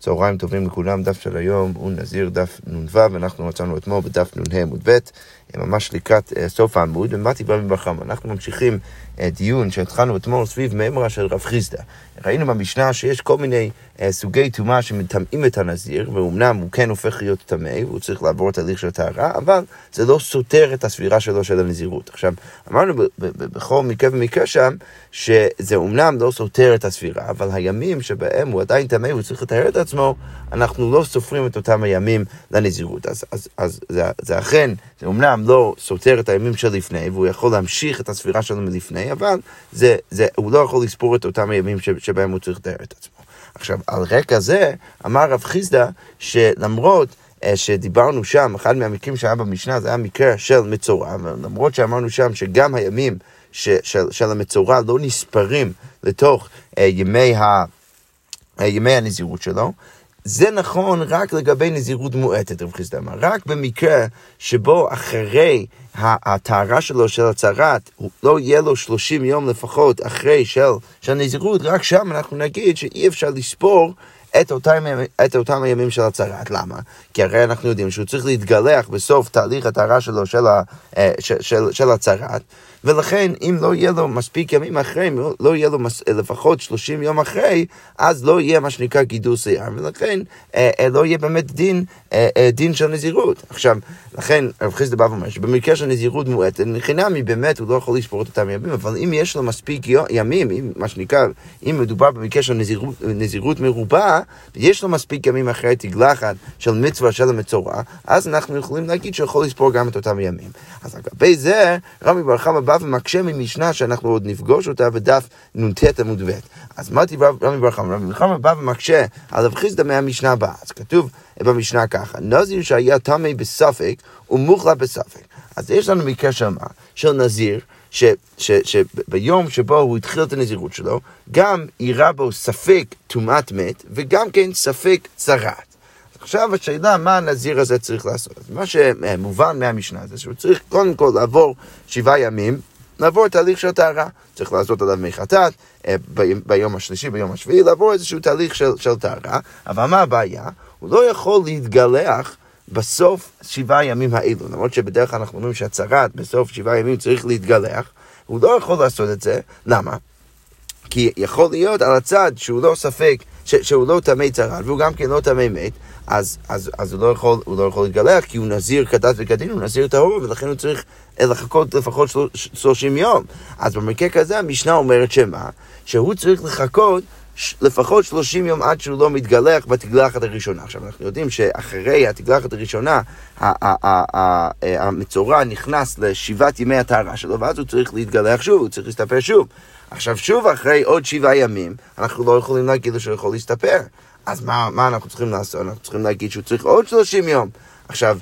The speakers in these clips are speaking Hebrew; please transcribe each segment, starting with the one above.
צהריים טובים לכולם, דף של היום הוא נזיר דף נ"ו, אנחנו מצאנו אתמול בדף נ"ה עמוד ב', ממש לקראת uh, סוף העמוד, ובאתי בא מברכה, אנחנו ממשיכים uh, דיון שהתחלנו אתמול סביב מימרה של רב חיסדא. ראינו במשנה שיש כל מיני uh, סוגי טומאה שמטמאים את הנזיר, ואומנם הוא כן הופך להיות טמא, והוא צריך לעבור תהליך של טהרה, אבל זה לא סותר את הסבירה שלו של הנזירות. עכשיו, אמרנו בכל מקרה ומקרה שם, שזה אומנם לא סותר את הספירה, אבל הימים שבהם הוא עדיין טמא, הוא צריך לטהר את עצמו, אנחנו לא סופרים את אותם הימים לנזירות. אז, אז, אז זה, זה אכן, זה אומנם לא סותר את הימים שלפני, והוא יכול להמשיך את הספירה שלו מלפני, אבל זה, זה, הוא לא יכול לספור את אותם הימים שבהם הוא צריך לטהר את עצמו. עכשיו, על רקע זה, אמר רב חיסדא, שלמרות אה, שדיברנו שם, אחד מהמקרים שהיה במשנה, זה היה מקרה של מצורע, למרות שאמרנו שם שגם הימים ש, של, של המצורע לא נספרים לתוך אה, ימי, ה, ימי הנזירות שלו, זה נכון רק לגבי נזירות מועטת, רב חיסדא אמר. רק במקרה שבו אחרי הטהרה שלו של הצהרת, לא יהיה לו 30 יום לפחות אחרי של, של נזירות, רק שם אנחנו נגיד שאי אפשר לספור את אותם, את אותם הימים של הצהרת. למה? כי הרי אנחנו יודעים שהוא צריך להתגלח בסוף תהליך הטהרה שלו של, אה, של, של, של הצהרת. ולכן אם לא יהיה לו מספיק ימים אחרי, אם לא יהיה לו מס, לפחות 30 יום אחרי, אז לא יהיה מה שנקרא גידול שיער, ולכן אה, אה, לא יהיה באמת דין, אה, אה, דין של נזירות. עכשיו, לכן רב חיסדא בא ואומר שבמקרה של נזירות מועטת, חינמי באמת הוא לא יכול לשפור את אותם ימים, אבל אם יש לו מספיק ימים, אם, מה שנקרא, אם מדובר במקרה של נזירות, נזירות מרובה, ויש לו מספיק ימים אחרי תגלחת של מצווה של המצורע, אז אנחנו יכולים להגיד שהוא יכול לספור גם את אותם ימים. אז לגבי זה, רבי בר בא ומקשה ממשנה שאנחנו עוד נפגוש אותה בדף נ"ט עמוד ב'. אז מה דיבר רבי בר חמא? רבי חמא בא ומקשה על רב חיסדא מהמשנה הבאה. אז כתוב במשנה ככה, נזיר שהיה טמא בספק ומוכלה בספק. אז יש לנו מקרה שמה של נזיר, שביום שבו הוא התחיל את הנזירות שלו, גם אירע בו ספק טומאת מת, וגם כן ספק צרת. עכשיו השאלה מה הנזיר הזה צריך לעשות. מה שמובן מהמשנה זה שהוא צריך קודם כל לעבור שבעה ימים, לעבור תהליך של טהרה. צריך לעשות עליו מי חטאת אה, ביום השלישי, ביום השביעי, לעבור איזשהו תהליך של, טהרה. אבל מה הבעיה? הוא לא יכול להתגלח בסוף שבעה ימים האלו. למרות שבדרך כלל אנחנו אומרים שהצהרת בסוף שבעה ימים צריך להתגלח, הוא לא יכול לעשות את זה. למה? כי יכול להיות על הצד שהוא לא ספק, ש, שהוא לא טמא צרת, והוא גם כן לא טמא מת, אז, אז, אז הוא, לא יכול, הוא לא יכול להתגלח, כי הוא נזיר כדת וכדין, הוא נזיר טהור, ולכן הוא צריך לחכות לפחות 30 יום. אז במקרה כזה המשנה אומרת שמה? שהוא צריך לחכות לפחות 30 יום עד שהוא לא מתגלח בתגלחת הראשונה. עכשיו, אנחנו יודעים שאחרי התגלחת הראשונה, המצורע נכנס לשבעת ימי הטהרה שלו, ואז הוא צריך להתגלח שוב, הוא צריך להסתפר שוב. עכשיו, שוב אחרי עוד שבעה ימים, אנחנו לא יכולים להגיד לו שהוא יכול להסתפר. אז מה, מה אנחנו צריכים לעשות? אנחנו צריכים להגיד שהוא צריך עוד 30 יום. עכשיו,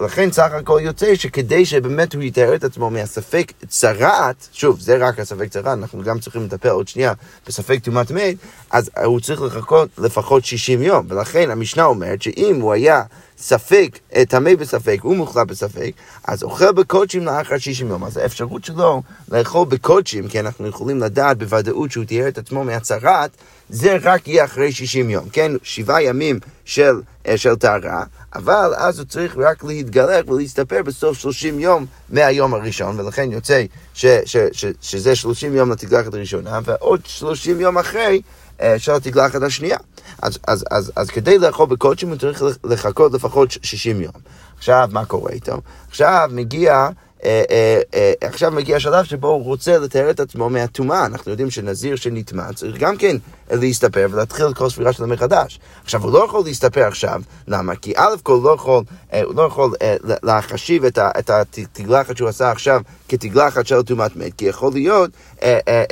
לכן סך הכל יוצא שכדי שבאמת הוא יתאר את עצמו מהספק צרעת, שוב, זה רק הספק צרעת, אנחנו גם צריכים לטפל עוד שנייה בספק טומאת מת, אז הוא צריך לחכות לפחות 60 יום, ולכן המשנה אומרת שאם הוא היה ספק, טמא בספק, הוא מוחלט בספק, אז אוכל בקודשים לאחר 60 יום. אז האפשרות שלו לאכול בקודשים, כי אנחנו יכולים לדעת בוודאות שהוא תיאר את עצמו מהצהרת, זה רק יהיה אחרי 60 יום, כן? שבעה ימים של, אה, של טהרה, אבל אז הוא צריך רק להתגלח ולהסתפר בסוף 30 יום מהיום הראשון, ולכן יוצא ש, ש, ש, שזה 30 יום לתגלחת הראשונה, ועוד 30 יום אחרי אה, של התגלחת השנייה. אז, אז, אז, אז כדי לאכול בקודשים הוא צריך לחכות לפחות 60 יום. עכשיו, מה קורה איתו? עכשיו מגיע... אה, אה, אה, עכשיו מגיע השלב שבו הוא רוצה לתאר את עצמו מהטומאה. אנחנו יודעים שנזיר שנטמע צריך גם כן להסתפר ולהתחיל את כל ספירה שלו מחדש. עכשיו, הוא לא יכול להסתפר עכשיו, למה? כי א' כל לא יכול, הוא לא יכול להחשיב את התגלחת שהוא עשה עכשיו כתגלחת של טומאת מת, כי יכול להיות,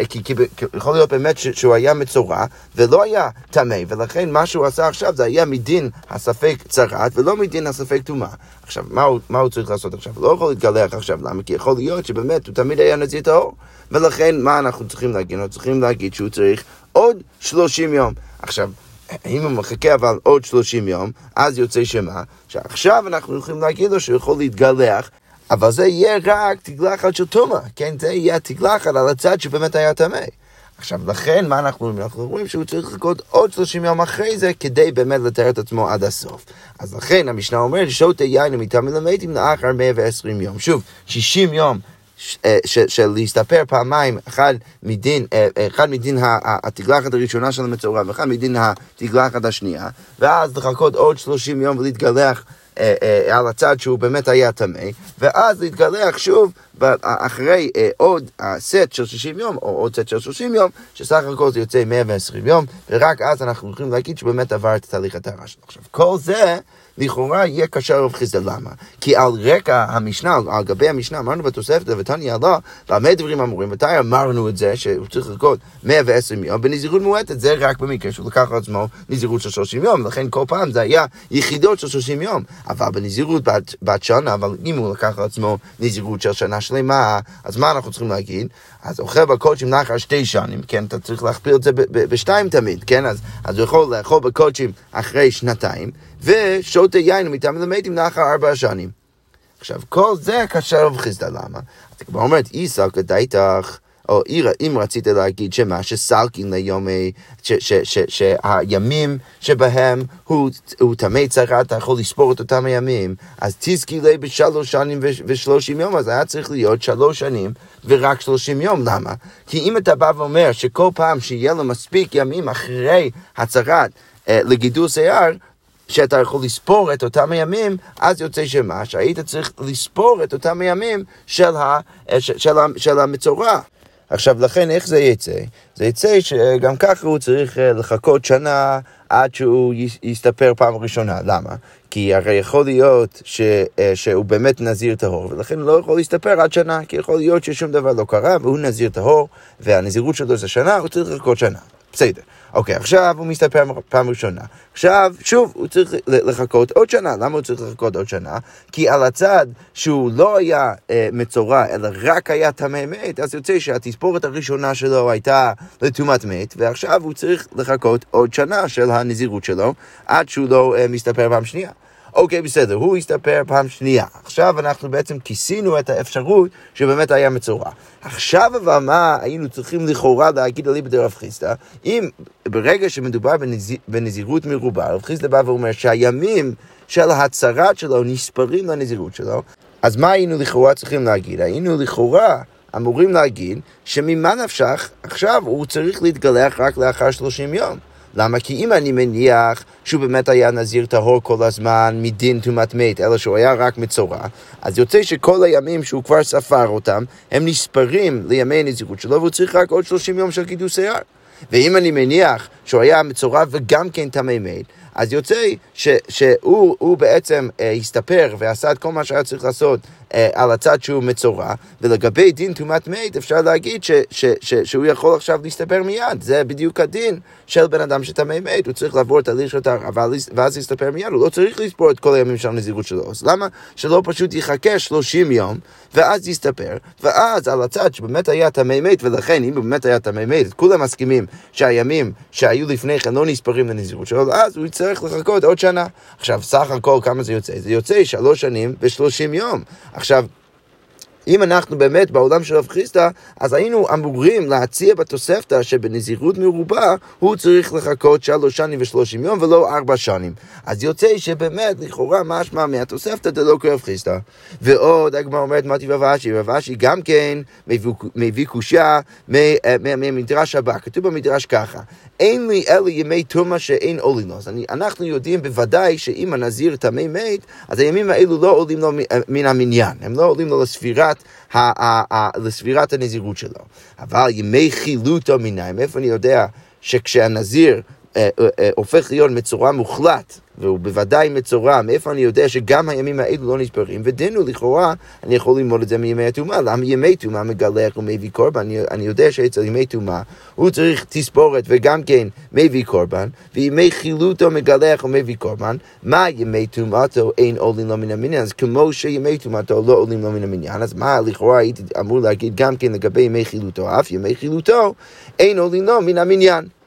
כי, כי יכול להיות באמת שהוא היה מצורע ולא היה טמא, ולכן מה שהוא עשה עכשיו זה היה מדין הספק צרת ולא מדין הספק טומאה. עכשיו, מה הוא, מה הוא צריך לעשות עכשיו? לא יכול להתגלח עכשיו, למה? כי יכול להיות שבאמת הוא תמיד היה נזיר טהור. ולכן, מה אנחנו צריכים להגיד? אנחנו צריכים להגיד שהוא צריך עוד 30 יום. עכשיו, אם הוא מחכה אבל עוד 30 יום, אז יוצא שמה? שעכשיו אנחנו יכולים להגיד לו שהוא יכול להתגלח, אבל זה יהיה רק תגלחת של טומאה, כן? זה יהיה תגלחת על הצד שבאמת היה טמא. עכשיו, לכן, מה אנחנו רואים? אנחנו רואים שהוא צריך לחכות עוד 30 יום אחרי זה, כדי באמת לתאר את עצמו עד הסוף. אז לכן, המשנה אומרת, שותה יין ומיטה מלמדים לאחר 120 יום. שוב, 60 יום אה, של להסתפר פעמיים, אחד מדין, אה, אחד מדין התגלחת הראשונה של המצורע ואחד מדין התגלחת השנייה, ואז לחכות עוד 30 יום ולהתגלח אה, על הצד שהוא באמת היה טמא, ואז להתגלח שוב אחרי עוד סט של 60 יום, או עוד סט של 30 יום, שסך הכל זה יוצא 120 יום, ורק אז אנחנו יכולים להגיד שבאמת עבר את תהליך הטהרה שלו. עכשיו, כל זה... לכאורה יהיה קשה רב חיסדא. למה? כי על רקע המשנה, על גבי המשנה, אמרנו בתוספת, ותניא עלה, במה דברים אמורים? מתי אמרנו את זה, שהוא צריך לחכות 120 יום, בנזירות מועטת, זה רק במקרה שהוא לקח על עצמו נזירות של 30 יום, לכן כל פעם זה היה יחידות של 30 יום. אבל בנזירות בת, בת שנה, אבל אם הוא לקח על עצמו נזירות של שנה שלמה, אז מה אנחנו צריכים להגיד? אז אוכל בקודשים לאחר שתי שנים, כן, אתה צריך להכפיל את זה בשתיים תמיד, כן, אז, אז הוא יכול לאכול בקודשים אחרי שנתיים, ושותה יין ומטעם למתים לאחר ארבע שנים. עכשיו, כל זה קשר רב חיסדא, למה? אז כבר אומרת, איסא כדאיתך, או אם רצית להגיד שמה שסלקין ליומי, שהימים שבהם הוא טמא צרה, אתה יכול לספור את אותם הימים, אז תזכי לי בשלוש שנים ושלושים יום, אז היה צריך להיות שלוש שנים ורק שלושים יום. למה? כי אם אתה בא ואומר שכל פעם שיהיה לו מספיק ימים אחרי הצהרת אה, לגידול שיער, שאתה יכול לספור את אותם הימים, אז יוצא שמה? שהיית צריך לספור את אותם הימים של, ה, של, של, של המצורע. עכשיו, לכן איך זה יצא? זה יצא שגם ככה הוא צריך אה, לחכות שנה עד שהוא יסתפר פעם ראשונה. למה? כי הרי יכול להיות ש, אה, שהוא באמת נזיר טהור, ולכן לא יכול להסתפר עד שנה, כי יכול להיות ששום דבר לא קרה, והוא נזיר טהור, והנזירות שלו זה שנה, הוא צריך לחכות שנה. בסדר. אוקיי, עכשיו הוא מסתפר פעם ראשונה. עכשיו, שוב, הוא צריך לחכות עוד שנה. למה הוא צריך לחכות עוד שנה? כי על הצד שהוא לא היה אה, מצורע, אלא רק היה טמא מת, אז יוצא שהתספורת הראשונה שלו הייתה לטומאת מת, ועכשיו הוא צריך לחכות עוד שנה של הנזירות שלו, עד שהוא לא אה, מסתפר פעם שנייה. אוקיי, בסדר, הוא הסתפר פעם שנייה. עכשיו אנחנו בעצם כיסינו את האפשרות שבאמת היה מצורע. עכשיו אבל מה היינו צריכים לכאורה להגיד על איבד רב חיסדא, אם ברגע שמדובר בנזיר, בנזירות מרובה, רב חיסדא בא ואומר שהימים של הצהרת שלו נספרים לנזירות שלו, אז מה היינו לכאורה צריכים להגיד? היינו לכאורה אמורים להגיד שממה נפשך, עכשיו הוא צריך להתגלח רק לאחר 30 יום. למה? כי אם אני מניח שהוא באמת היה נזיר טהור כל הזמן מדין טומאת מת, אלא שהוא היה רק מצורע, אז יוצא שכל הימים שהוא כבר ספר אותם, הם נספרים לימי הנזירות שלו, והוא צריך רק עוד 30 יום של קידוש שיער. ואם אני מניח שהוא היה מצורע וגם כן טמא מת, אז יוצא ש, שהוא בעצם אה, הסתפר ועשה את כל מה שהיה צריך לעשות על הצד שהוא מצורע, ולגבי דין טומאת מת אפשר להגיד ש, ש, ש, שהוא יכול עכשיו להסתפר מיד, זה בדיוק הדין של בן אדם שטמא מת, הוא צריך לעבור את הליך של טהרה ואז להסתפר מיד, הוא לא צריך לספור את כל הימים של הנזירות שלו, אז למה שלא פשוט יחכה 30 יום ואז יסתפר, ואז על הצד שבאמת היה טמא מת, ולכן אם באמת היה טמא מת, כולם מסכימים שהימים שהיו לפני כן לא נספרים לנזירות שלו, אז הוא יצטרך לחכות עוד שנה. עכשיו, סך הכל כמה זה יוצא? זה יוצא שלוש שנים ושלושים יום. עכשיו, אם אנחנו באמת בעולם של רב חיסדא, אז היינו אמורים להציע בתוספתא שבנזירות מרובה הוא צריך לחכות שלוש שנים ושלושים יום ולא ארבע שנים. אז יוצא שבאמת, לכאורה משמע מהתוספתא דלא כרב חיסדא. ועוד הגמרא אומרת מתי רב אשי, רב גם כן מביא קושייה מהמדרש הבא. כתוב במדרש ככה, אין לי אלא ימי תומא שאין עולים לו. אז אנחנו יודעים בוודאי שאם הנזיר טמא מת, אז הימים האלו לא עולים לו מן המניין, הם לא עולים לו לספירת לספירת הנזירות שלו. אבל ימי חילוטו מניים, איפה אני יודע שכשהנזיר אה, אה, אה, הופך להיות מצורע מוחלט, והוא בוודאי מצורע, מאיפה אני יודע שגם הימים האלו לא נספרים? ודינו לכאורה, אני יכול ללמוד את זה מימי הטומאה. למה ימי טומאה מגלח ומביא קורבן? אני, אני יודע שאצל ימי טומאה הוא צריך תספורת וגם כן מביא קורבן, וימי חילוטו מגלח ומביא קורבן, מה ימי טומאתו אין עולים לו מן המניין? אז כמו שימי טומאתו לא עולים לו מן המניין, אז מה לכאורה הייתי אמור להגיד גם כן לגבי ימי חילוטו? אף ימי חילוטו אין עולים לו מן המניין.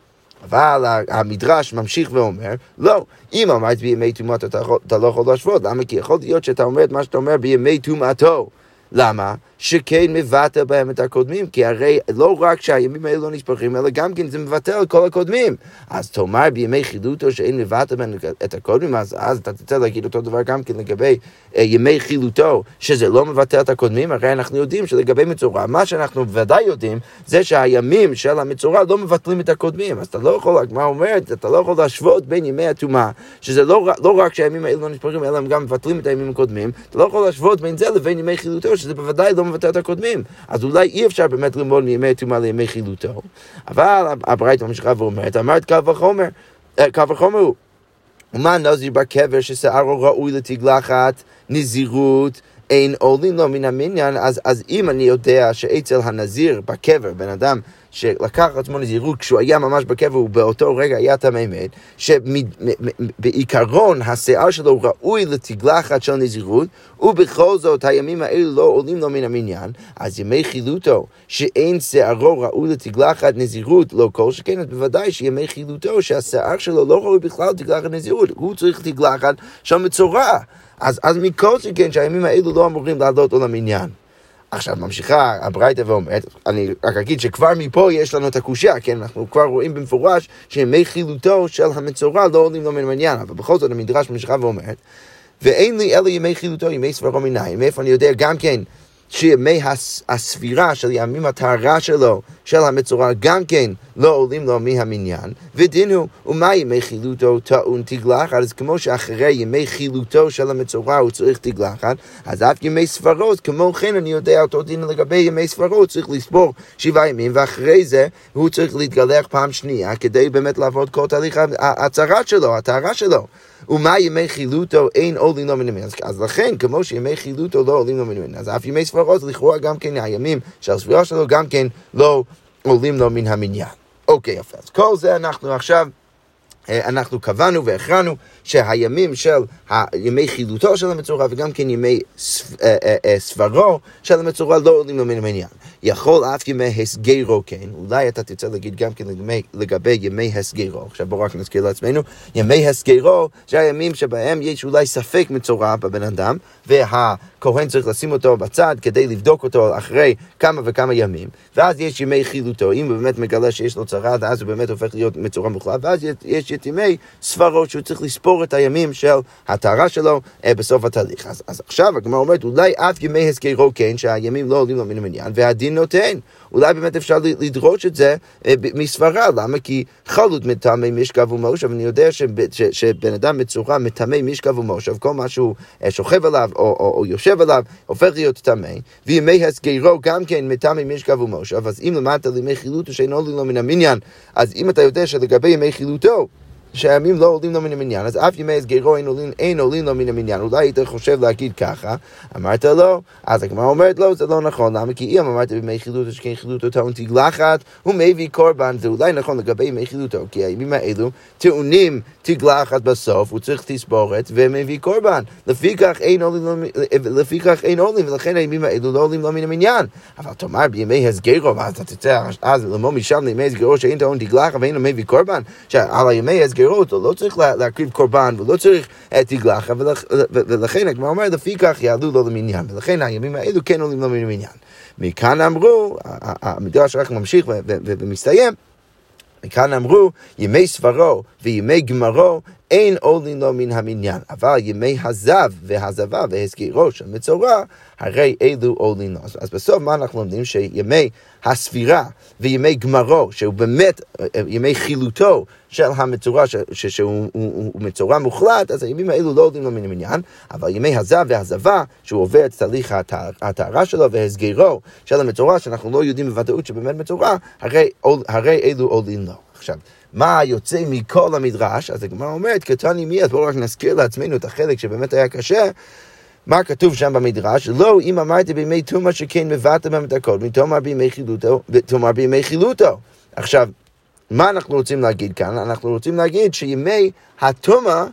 אבל המדרש ממשיך ואומר, לא, אם אמרת בימי טומאתו אתה לא יכול להשוות, למה? כי יכול להיות שאתה אומר את מה שאתה אומר בימי טומאתו. למה? שכן מבטל בהם את הקודמים, כי הרי לא רק שהימים האלה לא נספחים, אלא גם כן זה מבטל כל הקודמים. אז תאמר בימי חילוטו שאין מבטל בהם את הקודמים, אז, אז אתה תצא להגיד אותו דבר גם כן לגבי אה, ימי חילוטו, שזה לא מבטל את הקודמים, הרי אנחנו יודעים שלגבי מצורע, מה שאנחנו בוודאי יודעים, זה שהימים של המצורע לא מבטלים את הקודמים. אז אתה לא יכול, הגמרא אומרת, אתה לא יכול להשוות בין ימי הטומאה, שזה לא, לא רק שהימים האלה לא נספחים, אלא הם גם מבטלים את הימים הקודמים, אתה לא יכול להשוות בין זה לבין ימי חילוטו, שזה בוודאי לא מבטא את הקודמים. אז אולי אי אפשר באמת ללמוד מימי טומאה לימי חילוטו. אבל הברייתא ממשיכה ואומרת, אמרת קל וחומר, אה, קל וחומר הוא. ומה נזיר בקבר ששערו ראוי לתגלחת, נזירות, אין עולים לו מן המניין, אז, אז אם אני יודע שאצל הנזיר בקבר, בן אדם שלקח עצמו נזירות כשהוא היה ממש בקבר ובאותו רגע היה טמא מת, שבעיקרון השיער שלו ראוי לתגלחת של נזירות, ובכל זאת הימים האלו לא עולים לו מן המניין, אז ימי חילוטו, שאין שערו ראוי לתגלחת נזירות, לא כל שכן, אז בוודאי שימי חילוטו, שהשיער שלו לא ראוי בכלל לתגלחת נזירות, הוא צריך תגלחת של מצורע. אז, אז מכל שכן שהימים האלו לא אמורים לעלות עול המניין. עכשיו ממשיכה הברייתא ואומרת, אני רק אגיד שכבר מפה יש לנו את הקושייה, כן, אנחנו כבר רואים במפורש שימי חילוטו של המצורע לא עולים לו מן המניין, אבל בכל זאת המדרש ממשיכה ואומרת, ואין לי אלא ימי חילוטו, ימי סברו מנין, מאיפה אני יודע? גם כן שימי הספירה של ימים הטהרה שלו, של המצורע, גם כן לא עולים לו מהמניין, ודין הוא, ומה ימי חילוטו טעון תגלחת? אז כמו שאחרי ימי חילוטו של המצורע הוא צריך תגלחת, אז אף ימי ספרות, כמו כן אני יודע אותו דין לגבי ימי ספרות, צריך לספור שבעה ימים, ואחרי זה הוא צריך להתגלח פעם שנייה, כדי באמת לעבוד כל תהליך ההצהרה שלו, הטהרה שלו. ומה ימי חילוטו אין עולים לו מן המין. אז לכן, כמו שימי חילוטו לא עולים לו מן המין, אז אף ימי ספרות לכאורה גם כן הימים של הספירה שלו גם כן לא עולים לו מן המניין. אוקיי, יפה. אז כל זה אנחנו עכשיו... אה, אנחנו קבענו והכרענו שהימים של ימי חילוטו של המצורע וגם כן ימי אה, אה, סברו של המצורע לא עולים לו מן המניין. יכול אף ימי הסגרו כן, אולי אתה תרצה להגיד גם כן לגבי, לגבי ימי הסגרו. עכשיו בואו רק נזכיר לעצמנו, ימי הסגרו זה הימים שבהם יש אולי ספק מצורע בבן אדם, והכהן צריך לשים אותו בצד כדי לבדוק אותו אחרי כמה וכמה ימים, ואז יש ימי חילוטו, אם הוא באמת מגלה שיש לו צרה, אז הוא באמת הופך להיות מצורע מוחלט, ואז יש את ימי סברות שהוא צריך לספור את הימים של הטהרה שלו אה, בסוף התהליך. אז, אז עכשיו הגמרא אומרת, אולי אף ימי הסגרו כן, שהימים לא עולים לו מן המניין, והדין נותן. אולי באמת אפשר לדרוש את זה אה, מסברה, למה? כי חלוט מטמא משכב ומושב, אני יודע שבן אדם מצורע מטמא משכב ומושב, כל מה שהוא אה, שוכב עליו או, או, או יושב עליו הופך להיות טמא, וימי הסגרו גם כן מטמא משכב ומושב, אז אם למדת לימי חילוטו שאינו עולים לו מן המניין, אז אם אתה יודע שלגבי ימי חילוטו שהימים לא עולים לו מן המניין, אז אף ימי הסגרו אין עולים, אין עולים לו מן המניין. אולי היית חושב להגיד ככה, אמרת לא, אז הגמרא אומרת לא, זה לא נכון, למה? כי אם אמרת בימי חילוטו שכן חילוטו טעון תגלחת, הוא מביא קורבן, זה אולי נכון לגבי ימי חילוטו, כי הימים האלו טעונים תגלחת בסוף, הוא צריך תספורת ומביא קורבן. עולים, לפיכך אין עולים, ולכן הימים האלו לא עולים לו מן המניין. אבל תאמר בימי הסגרו, ואז אתה תצא אז ללמוד משם לימי הסגרו שאין טעון תגלחת ואין לו מביא קורבן, שעל הימי הסגרו גרות, הוא לא צריך להקריב קורבן, והוא לא צריך תגלחה, ולכן הגמרא אומרת, לפי כך יעלו לו למניין, ולכן הימים האלו כן עולים לו למניין. מכאן אמרו, המדרש רק ממשיך ומסתיים, מכאן אמרו, ימי סברו וימי גמרו אין עולים לו מן המניין, אבל ימי הזב והזבה והסגירו של מצורע, הרי אלו עולים לו. אז בסוף מה אנחנו לומדים? שימי הספירה וימי גמרו, שהוא באמת ימי חילוטו של המצורע, שהוא הוא, הוא מצורע מוחלט, אז הימים האלו לא עולים לו מן המניין, אבל ימי הזב והזבה, שהוא עובר את תהליך הטהרה שלו והסגירו של המצורע, שאנחנו לא יודעים בוודאות שבאמת מצורע, הרי, הרי אלו עולים לו. עכשיו, מה יוצא מכל המדרש? אז הגמרא אומרת, קטני מי, אז בואו רק נזכיר לעצמנו את החלק שבאמת היה קשה. מה כתוב שם במדרש? לא, אם אמרת בימי תומא שכן מבטא הכל, מתומר בימי חילוטו, תומר בימי חילוטו. עכשיו, מה אנחנו רוצים להגיד כאן? אנחנו רוצים להגיד שימי התומא,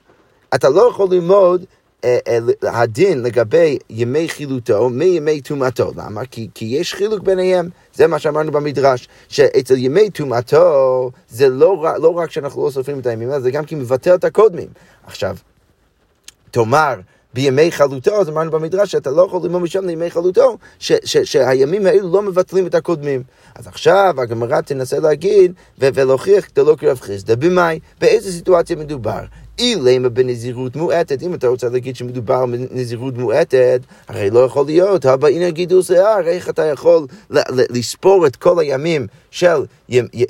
אתה לא יכול ללמוד אה, אה, הדין לגבי ימי חילוטו מימי טומאתו. למה? כי, כי יש חילוק ביניהם. זה מה שאמרנו במדרש, שאצל ימי טומאתו זה לא, לא רק שאנחנו לא סופרים את הימים, זה גם כי מבטל את הקודמים. עכשיו, תאמר, בימי חלוטו, אז אמרנו במדרש שאתה לא יכול ללמוד משם לימי חלוטו, ש, ש, שהימים האלו לא מבטלים את הקודמים. אז עכשיו הגמרא תנסה להגיד ולהוכיח דלא כרב חיסדא במאי, באיזה סיטואציה מדובר. אילמה בנזירות מועטת, אם אתה רוצה להגיד שמדובר בנזירות מועטת, הרי לא יכול להיות, הבא הנה גידול שיער, איך אתה יכול לספור את כל הימים של,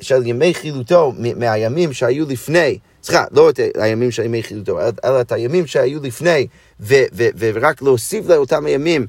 של ימי חילוטו מהימים שהיו לפני, סליחה, לא את הימים של ימי חילוטו, אלא את הימים שהיו לפני, ורק להוסיף לאותם הימים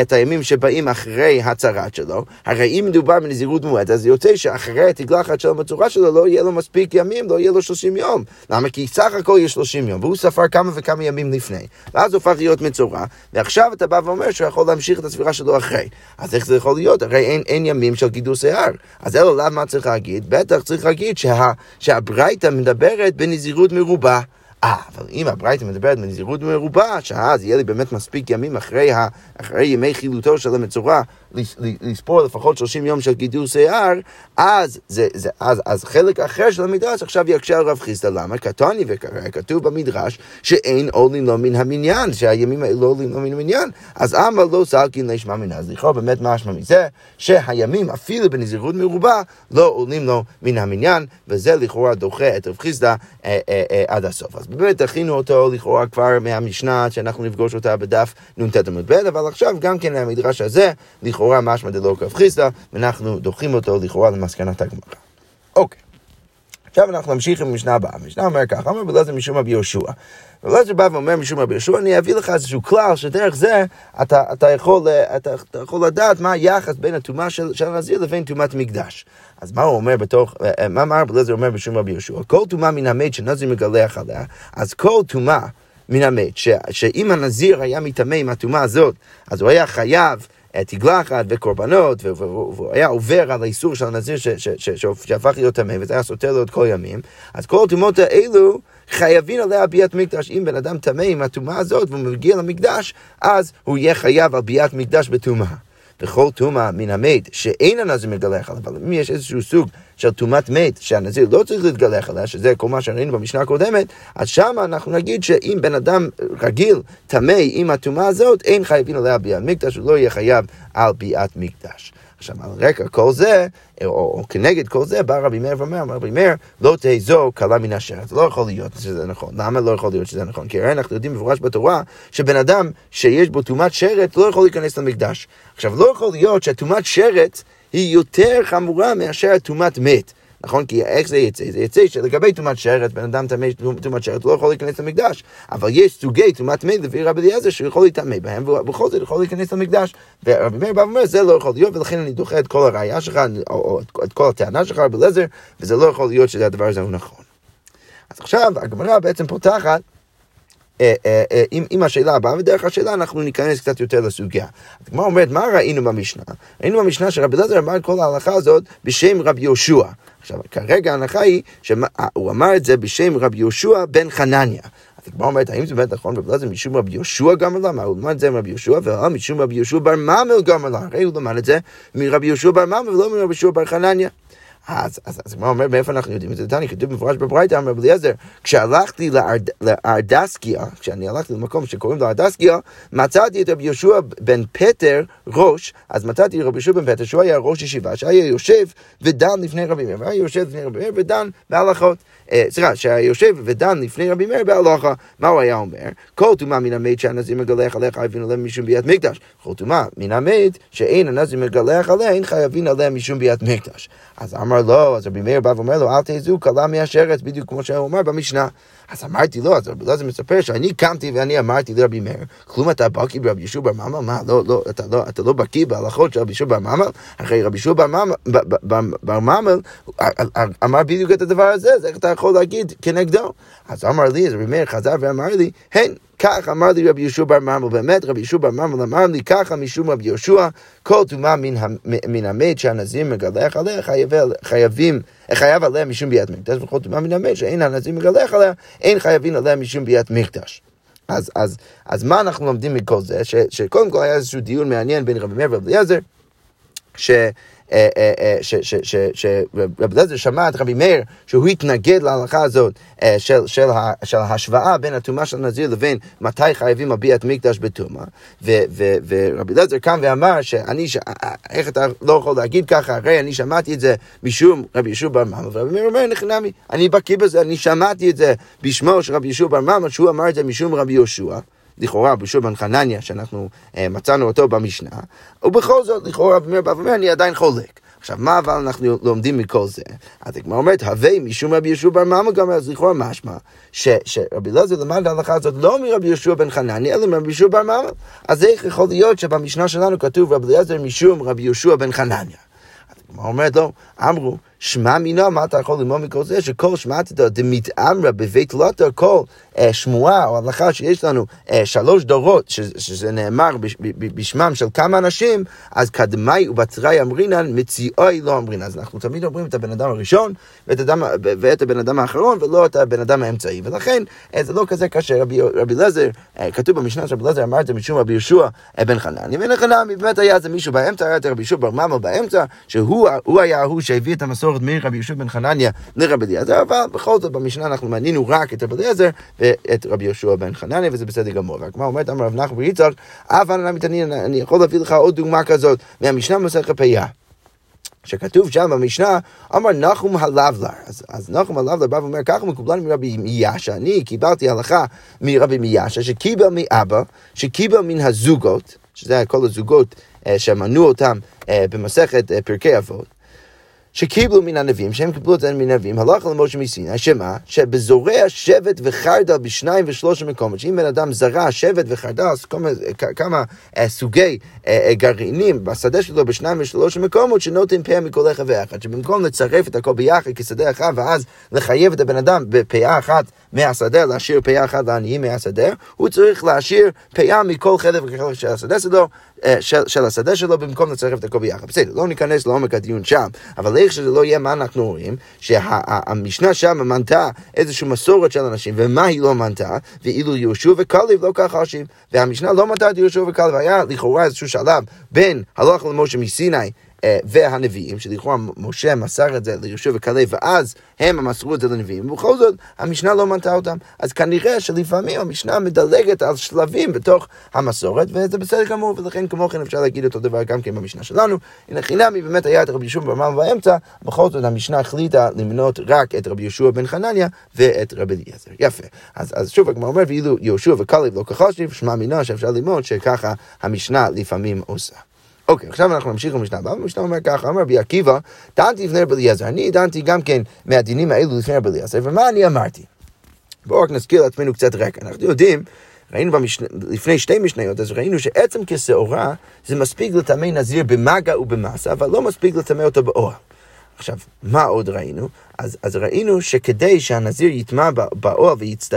את הימים שבאים אחרי הצהרת שלו, הרי אם מדובר בנזירות מועד, אז יוצא שאחרי התגלחת של המצורה שלו לא יהיה לו מספיק ימים, לא יהיה לו 30 יום. למה? כי סך הכל יש 30 יום, והוא ספר כמה וכמה ימים לפני. ואז הוא הופך להיות מצורע, ועכשיו אתה בא ואומר שהוא יכול להמשיך את הספירה שלו אחרי. אז איך זה יכול להיות? הרי אין, אין ימים של גידול שיער. אז אלו למה צריך להגיד? בטח צריך להגיד שה, שהברייתא מדברת בנזירות מרובה. אה, אבל אם הברייתא מדברת בנזירות מרובה, שאז יהיה לי באמת מספיק ימים אחרי, ה, אחרי ימי חילוטו של המצורע לספור לפחות 30 יום של גידול שיער, אז, זה, זה, אז, אז חלק אחר של המדרש עכשיו יקשה על רב חיסדא. למה? וקרא, כתוב במדרש שאין עולים לו מן המניין, שהימים האלה לא עולים לו מן המניין. אז אמה לא סלקין לשמה מן לכאורה באמת משמע מזה שהימים אפילו בנזירות מרובה לא עולים לו מן המניין, וזה לכאורה דוחה את רב חיסדא אה, אה, אה, עד הסוף. אז באמת הכינו אותו לכאורה כבר מהמשנה שאנחנו נפגוש אותה בדף נ"ט עמוד ב', אבל עכשיו גם כן המדרש הזה, לכאורה משמע דלא קו חיסדא, ואנחנו דוחים אותו לכאורה למסקנת הגמרא. אוקיי. עכשיו אנחנו נמשיך עם המשנה הבאה. המשנה אומר ככה, אמר בלעזר משום רבי יהושע. ולעזר בא ואומר משום רבי יהושע, אני אביא לך איזשהו כלל שדרך זה אתה, אתה, יכול, אתה, אתה יכול לדעת מה היחס בין הטומאה של, של הנזיר לבין טומאת מקדש. אז מה הוא אומר בתוך, מה אמר בלעזר אומר בשום רבי יהושע? כל טומאה מן המת שנזיר מגלח עליה, אז כל טומאה מן המת, שאם הנזיר היה מטמא עם הטומאה הזאת, אז הוא היה חייב תגלחת וקורבנות, והוא היה עובר על האיסור של הנזיר שהפך להיות טמא, וזה היה סותר לו את כל ימים, אז כל הטומאות האלו חייבים עליה ביאת מקדש. אם בן אדם טמא עם הטומאה הזאת והוא מגיע למקדש, אז הוא יהיה חייב על ביאת מקדש בטומאה. וכל טומאה מן המת שאין הנזיר מגלח עליו, אבל אם יש איזשהו סוג של טומאת מת שהנזיר לא צריך להתגלח עליה, שזה כל מה שראינו במשנה הקודמת, אז שם אנחנו נגיד שאם בן אדם רגיל טמא עם הטומאה הזאת, אין חייבים עליה ביאת מקדש, הוא לא יהיה חייב על ביאת מקדש. עכשיו, על רקע כל זה, או, או כנגד כל זה, בא רבי מאיר ואומר, רבי מאיר, לא תהזו קלה מן השרת. זה לא יכול להיות שזה נכון. למה לא יכול להיות שזה נכון? כי הרי אנחנו יודעים במפורש בתורה, שבן אדם שיש בו טומאת שרת לא יכול להיכנס למקדש. עכשיו, לא יכול להיות שהטומאת שרת היא יותר חמורה מאשר טומאת מת. נכון? כי איך זה יצא? זה יצא שלגבי טומאת שרת, בן אדם טמא טומאת שרת לא יכול להיכנס למקדש, אבל יש סוגי טומאת מת לפי רבי אליעזר שהוא יכול להיטמא בהם, ובכל זאת יכול להיכנס למקדש. ורבי מאיר בא ואומר, זה לא יכול להיות, ולכן אני דוחה את כל הראייה שלך, או, או את כל הטענה שלך, רבי אליעזר, וזה לא יכול להיות שהדבר הזה הוא נכון. אז עכשיו הגמרא בעצם פותחת עם, עם השאלה הבאה, ודרך השאלה אנחנו ניכנס קצת יותר לסוגיה. הגמרא אומרת, מה ראינו במשנה? ראינו במשנה שרבי אלעזר אמר את כל ההלכה הזאת בשם רבי יהושע. עכשיו, כרגע ההנחה היא שהוא אמר את זה בשם רבי יהושע בן חנניה. הגמרא אומרת, האם זה באמת נכון רבי אלעזר משום רבי יהושע גמר לה? הוא למד את זה מרבי יהושע, ולא משום רבי יהושע בר ממל גמר לה. הרי הוא למד את זה מרבי יהושע בר ממל ולא מרבי יהושע בר חנניה. אז, אז, אז הגמרא אומר, מאיפה אנחנו יודעים את זה? דני, כתוב במפורש בברייתא, אמר רבי אליעזר, כשהלכתי לארד, לארדסקיה, כשאני הלכתי למקום שקוראים לו ארדסקיה, מצאתי את רבי יהושע בן פטר ראש, אז מצאתי רבי יהושע בן פטר, שהוא היה ראש ישיבה, שהיה יושב ודן לפני רבי מאיר, והיה יושב לפני רבי מאיר ודן בהלכות. אה, סליחה, שהיה יושב ודן לפני רבי מאיר בהלכה, מה הוא היה אומר? כל טומאה מן המת שהנזיר מגלח עליה חייבים עליה משום ביאת מקדש. כל טומאה מן המת שאין הנזיר מגלח עליה, אין חייבים עליה משום ביאת מקדש. אז אמר לו, אז רבי מאיר בא ואומר לו, אל תעזו קלה מהשרץ, בדיוק כמו שהוא אמר במשנה. אז אמרתי לו, אז רבי אלעזר מספר שאני קמתי ואני אמרתי לרבי מאיר, כלום אתה בקי ברבי ישוע בר ממל? מה, לא, לא, אתה לא, אתה לא בקי בהלכות של רבי ישוע בר ממל? הרי רבי ישוע בר ממל אמר בדיוק את הדבר הזה, אז איך אתה יכול להגיד כנגדו? אז אמר לי, אז רבי מאיר חזר ואמר לי, הן, כך אמר לי רבי יהושע בר מרמל, באמת רבי יהושע בר מרמל אמר לי ככה משום רבי יהושע, כל טומאה מן המת שהנזיר מגלח עליה חייבים, חייב עליה משום ביאת מקדש, וכל טומאה מן המת שאין הנזיר מגלח עליה, אין חייבים עליה משום ביאת מקדש. אז, אז, אז מה אנחנו לומדים מכל זה? ש, שקודם כל היה איזשהו דיון מעניין בין רבי מאיר ורבי אליעזר, ש... שרבי אליעזר שמע את רבי מאיר, שהוא התנגד להלכה הזאת של, ההשוואה בין הטומאה של הנזיר לבין מתי חייבים להביע את מקדש בטומאה. ורבי אליעזר קם ואמר שאני. איך אתה לא יכול להגיד ככה, הרי אני שמעתי את זה משום רבי ישוע בר ממה, ורבי מאיר אומר, נכנמי, אני בקיא בזה, אני שמעתי את זה בשמו של רבי ישוע בר ממה, שהוא אמר את זה משום רבי יהושע. לכאורה יהושע בן חנניה, שאנחנו אה, מצאנו אותו במשנה, ובכל זאת, לכאורה רבי מאיר בא ואומר, אני עדיין חולק. עכשיו, מה אבל אנחנו לומדים מכל זה? אז הגמרא אומרת, הווה משום רבי יהושע בר ממה גם אז לכאורה משמע, שרבי אלעזר למד ההלכה הזאת לא מרבי יהושע בן חנניה, אלא מרבי יהושע בר ממה. אז איך יכול להיות שבמשנה שלנו כתוב רבי אלעזר משום רבי יהושע בן חנניה? הגמרא אומרת לו, אמרו, שמע מינו, מה אתה יכול ללמוד מכל זה? שכל שמעתתא דמתעמרא בבית לוטו, כל אה, שמועה או הלכה שיש לנו אה, שלוש דורות, ש, שזה נאמר בש, ב, בשמם של כמה אנשים, אז קדמי ובתראי אמרינן, מציאוי לא אמרינן. אז אנחנו תמיד אומרים את הבן אדם הראשון ואת, אדם, ואת הבן אדם האחרון, ולא את הבן אדם האמצעי. ולכן אה, זה לא כזה קשה. רבי, רבי לזר, אה, כתוב במשנה שרבי לזר אמר את זה משום רבי יהושע אה, בן חנני, בן חנני באמת היה זה מישהו באמצע, היה את רבי יהושע בר ממה באמצע, שהוא היה ההוא שהביא את המסורת מרבי יהושע בן חנניה לרבי אליעזר, אבל בכל זאת במשנה אנחנו מנינו רק את רבי אליעזר ואת רבי יהושע בן חנניה, וזה בסדר גמור. והגמרא אומרת, אמר רב נחמן ויצחק, אני מתעניין, אני יכול להביא לך עוד דוגמה כזאת מהמשנה מסכת פיה. שכתוב שם במשנה, אמר נחום הלבלר. אז, אז נחום הלבלר בא ואומר, ככה מקובלן מרבי מיאשה, אני קיבלתי הלכה מרבי מיאשה, שקיבל מאבא, שקיבל מן הזוגות, שזה כל הזוגות אה, שמנו אותם אה, במסכת אה, פרקי אבות. שקיבלו מן הנביאים, שהם קיבלו את זה מן הנביאים, הלך למשה מסיני, שמה? שבזורע שבט וחרדל בשניים ושלושה מקומות, שאם בן אדם זרע שבט וחרדל, כמה, כמה אה, סוגי אה, אה, גרעינים בשדה שלו בשניים ושלושה מקומות, שנותן פאה מכל אחד ואחד, שבמקום לצרף את הכל ביחד כשדה אחד, ואז לחייב את הבן אדם בפאה אחת מהשדה, להשאיר פאה אחת לעניים מהשדה, הוא צריך להשאיר פאה מכל חלק וחלק של השדה שלו, של, של השדה שלו, במקום לצרף את הכל ביחד. בסדר, לא ניכנס לעומק הדיון שם, אבל איך שזה לא יהיה, מה אנחנו רואים? שהמשנה שם מנתה איזושהי מסורת של אנשים, ומה היא לא מנתה? ואילו יהושע וקליב לא ככה חשים. והמשנה לא מנתה את יהושע וקליב, היה לכאורה איזשהו שלב בין הלך למשה מסיני אה, והנביאים, שלכאורה משה מסר את זה ליהושע וכלב, ואז הם מסרו את זה לנביאים, ובכל זאת המשנה לא מנתה אותם. אז כנראה שלפעמים המשנה מדלגת על שלבים בתוך המסורת, וזה בסדר גמור, ולכן כמו כן אפשר להגיד אותו דבר גם כן במשנה שלנו. הנה חינמי באמת היה את רבי יהושע ברמם באמצע, בכל זאת המשנה החליטה למנות רק את רבי יהושע בן חנניה ואת רבי אליעזר. יפה. אז, אז שוב הגמרא אומר, ואילו יהושע וכלב לא כחושבים, שמע מינה שאפשר ללמוד שככה המשנה לפעמים עושה. אוקיי, עכשיו אנחנו נמשיך למשנה הבאה, המשנה אומר ככה, אמר רבי עקיבא, דנתי לפני רבי אליעזר, אני דנתי גם כן מהדינים האלו לפני רבי אליעזר, ומה אני אמרתי? בואו רק נזכיר לעצמנו קצת רקע, אנחנו יודעים, ראינו במשנה, לפני שתי משניות, אז ראינו שעצם כשעורה זה מספיק לטמא נזיר במגע ובמסה, אבל לא מספיק לטמא אותו באוהל. עכשיו, מה עוד ראינו? אז, אז ראינו שכדי שהנזיר יטמע באוהל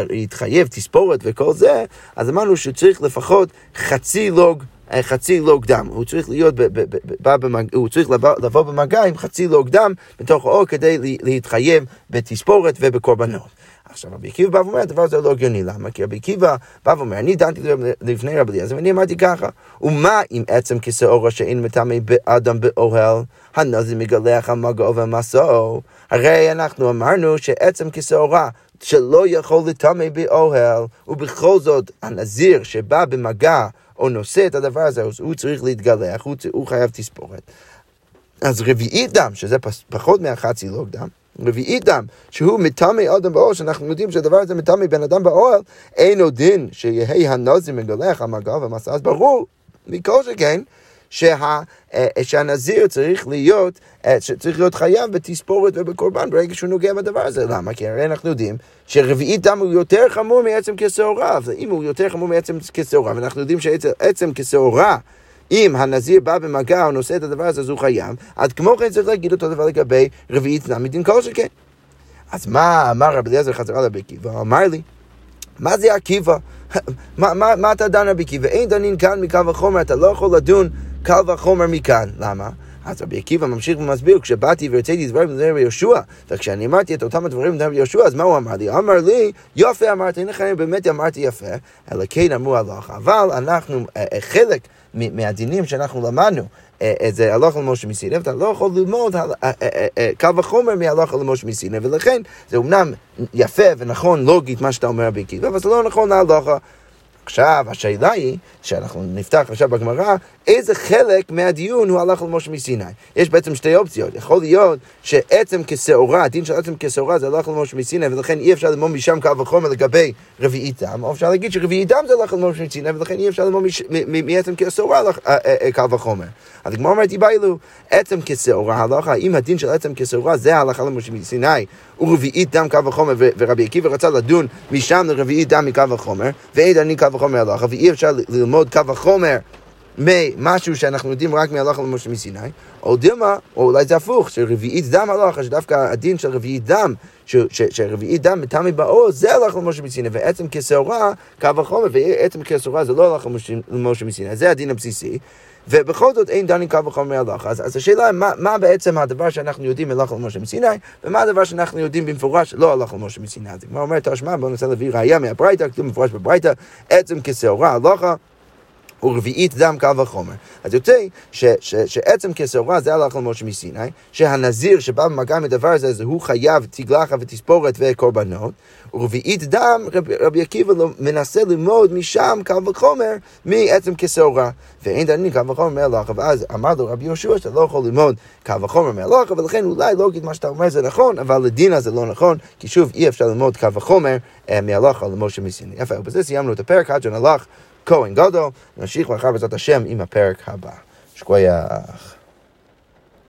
ויתחייב תספורת וכל זה, אז אמרנו שהוא צריך לפחות חצי לוג חצי לוג דם. הוא צריך להיות, ב, ב, ב, במג... הוא צריך לבוא, לבוא במגע עם חצי לוג דם בתוך האור כדי להתחייב בתספורת ובקורבנות. עכשיו רבי עקיבא בא ואומר, הדבר הזה לא הגיוני, למה? כי רבי עקיבא בא ואומר, אני דנתי לפני רבי אליעזר ואני אמרתי ככה, ומה אם עצם כיסא אורה שאין מטמא באדם באוהל, הנזי מגלח המגעו ומסעו? הרי אנחנו אמרנו שעצם כיסא אורה שלא יכול לטמא באוהל, ובכל זאת הנזיר שבא במגע או נושא את הדבר הזה, הוא צריך להתגלח, הוא, הוא חייב תספורת. אז רביעית דם, שזה פחות מהחצי לוג דם, רביעית דם, שהוא מטמא אדם באוהל, שאנחנו יודעים שהדבר הזה מטמא בן אדם באוהל, אינו דין שיהא הנזיר מגלח המגל ומסע, אז ברור, מכל שכן, שה, אה, שהנזיר צריך להיות, אה, צריך להיות חייב בתספורת ובקורבן ברגע שהוא נוגע בדבר הזה. למה? כי הרי אנחנו יודעים שרביעית דם הוא יותר חמור מעצם כשעורה, ואם הוא יותר חמור מעצם כשעורה, ואנחנו יודעים שעצם כשעורה אם הנזיר בא במגע או נושא את הדבר הזה, אז הוא חייב, אז כמו כן צריך להגיד אותו דבר לגבי רביעית דם מדין כל שכן. אז מה אמר רבי אליעזר חזרה לרבי עקיבא? אמר לי, מה זה עקיבא? מה, מה, מה אתה דן רבי עקיבא? אין דנין כאן מקל וחומר, אתה לא יכול לדון קל וחומר מכאן. למה? אז רבי עקיבא ממשיך ומסביר, כשבאתי והרציתי דברים לדבר יהושע, וכשאני אמרתי את אותם הדברים לדבר יהושע, אז מה הוא אמר לי? אמר לי, יפה אמרת, הנה לכם באמת אמרתי יפה, אלא כן אמרו הלכה, אבל אנחנו, אה, אה, חלק מהדינים שאנחנו למדנו זה הלכה למשה מסיני, ואתה לא יכול ללמוד קל וחומר מהלכה למשה מסיני, ולכן זה אומנם יפה ונכון לוגית מה שאתה אומר בעקיבא, אבל זה לא נכון להלכה. עכשיו, השאלה היא, שאנחנו נפתח עכשיו בגמרא, איזה חלק מהדיון הוא הלך למשה מסיני? יש בעצם שתי אופציות. יכול להיות שעצם כשעורה, הדין של עצם כשעורה זה הלך למשה מסיני, ולכן אי אפשר ללמוד משם קו וחומר לגבי רביעית דם, או אפשר להגיד שרביעית דם זה הלך למשה מסיני, ולכן אי אפשר ללמוד מעצם כשעורה אה, אה, אה, קו וחומר. אז הגמרא אומרת, איבאילו, עצם כשעורה הלכה, האם הדין של עצם כשעורה זה ההלכה למשה מסיני, ורביעית דם קו וחומר, ורבי עקיבא רצה לדון משם לרביעית דם מקו וחומר, ואין דני קו וחומר הלכה, ואי אפשר ללמוד קו וחומר ממשהו שאנחנו יודעים רק מהלכה למשה מסיני, או דילמה, או אולי זה הפוך, שרביעית דם הלכה, שדווקא הדין של רביעית דם, שרביעית דם מטעמי בעוז, זה הלכה למשה מסיני, ועצם כשעורה, קו וחומר, ועצם כשעורה זה לא הלכה למשה מסיני, זה הדין הבסיסי. ובכל זאת אין דנים קו וחומר מהלכה. אז, אז השאלה מה, מה בעצם הדבר שאנחנו יודעים מלאכה למשה מסיני, ומה הדבר שאנחנו יודעים במפורש לא הלכה למשה מסיני. אז כמו אומרת השמע, בואו ננסה להביא ראייה מהברייתא, כתוב מפורש בברייתא, עצם כשעורה הלכה. ורביעית דם קל וחומר. אז יוצא שעצם כשעורה זה הלך למשה מסיני, שהנזיר שבא במגע עם הדבר הזה, אז הוא חייב תגלחה ותספורת וקורבנות, ורביעית דם, רב, רבי עקיבא לא, מנסה ללמוד משם קל וחומר מעצם כשעורה. ואין דנים קל וחומר מהלכה, ואז אמר לו רבי יהושע שאתה לא יכול ללמוד קל וחומר מהלכה, ולכן אולי לא אגיד מה שאתה אומר זה נכון, אבל לדינה זה לא נכון, כי שוב אי אפשר ללמוד קל וחומר אה, מהלכה למשה מסיני. יפה, ובזה סיימנו את הפרק, עד שנלך כהן גדול, נמשיך מחר בעזרת השם עם הפרק הבא. שקוייך.